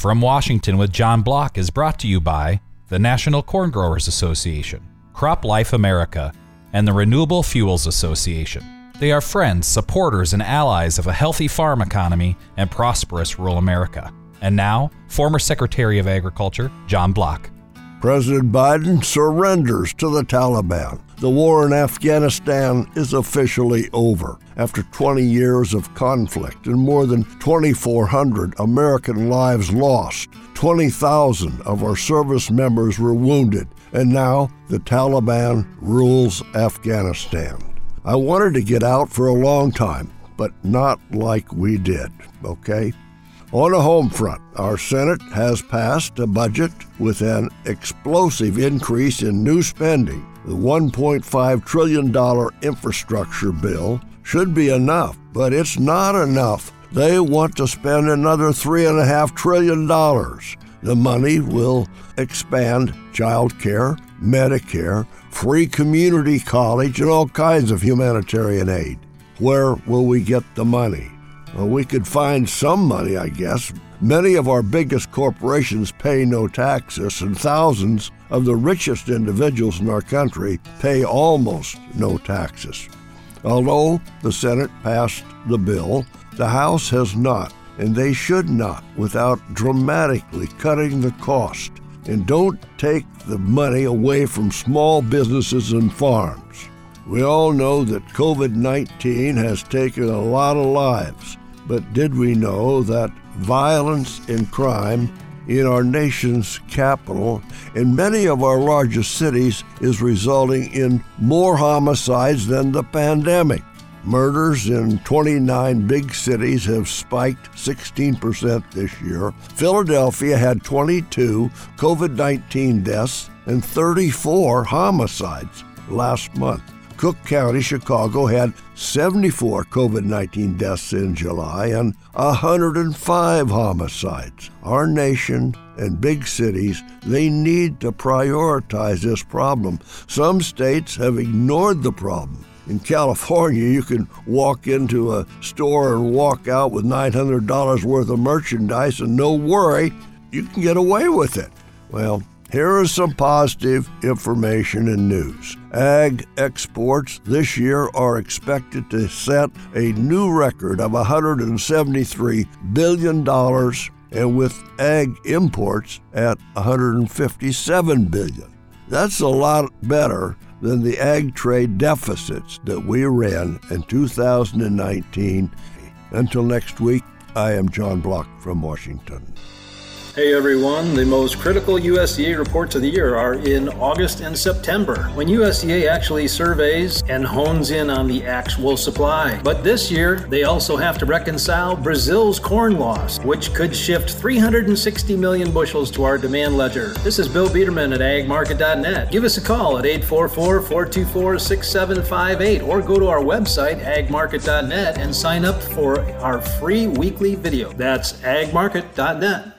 From Washington with John Block is brought to you by the National Corn Growers Association, Crop Life America, and the Renewable Fuels Association. They are friends, supporters, and allies of a healthy farm economy and prosperous rural America. And now, former Secretary of Agriculture John Block. President Biden surrenders to the Taliban. The war in Afghanistan is officially over. After 20 years of conflict and more than 2,400 American lives lost, 20,000 of our service members were wounded, and now the Taliban rules Afghanistan. I wanted to get out for a long time, but not like we did, okay? On the home front, our Senate has passed a budget with an explosive increase in new spending. The $1.5 trillion infrastructure bill should be enough, but it's not enough. They want to spend another $3.5 trillion. The money will expand child care, Medicare, free community college, and all kinds of humanitarian aid. Where will we get the money? Well, we could find some money, I guess. Many of our biggest corporations pay no taxes, and thousands of the richest individuals in our country pay almost no taxes. Although the Senate passed the bill, the House has not, and they should not without dramatically cutting the cost. And don't take the money away from small businesses and farms. We all know that COVID 19 has taken a lot of lives. But did we know that violence and crime in our nation's capital in many of our largest cities is resulting in more homicides than the pandemic? Murders in 29 big cities have spiked 16% this year. Philadelphia had 22 COVID 19 deaths and 34 homicides last month. Cook County, Chicago had 74 COVID 19 deaths in July and 105 homicides. Our nation and big cities, they need to prioritize this problem. Some states have ignored the problem. In California, you can walk into a store and walk out with $900 worth of merchandise and no worry, you can get away with it. Well, here is some positive information and news. Ag exports this year are expected to set a new record of $173 billion, and with ag imports at 157 billion. That's a lot better than the ag trade deficits that we ran in 2019. Until next week, I am John Block from Washington. Hey everyone, the most critical USDA reports of the year are in August and September, when USDA actually surveys and hones in on the actual supply. But this year, they also have to reconcile Brazil's corn loss, which could shift 360 million bushels to our demand ledger. This is Bill Biederman at agmarket.net. Give us a call at 844 424 6758 or go to our website, agmarket.net, and sign up for our free weekly video. That's agmarket.net.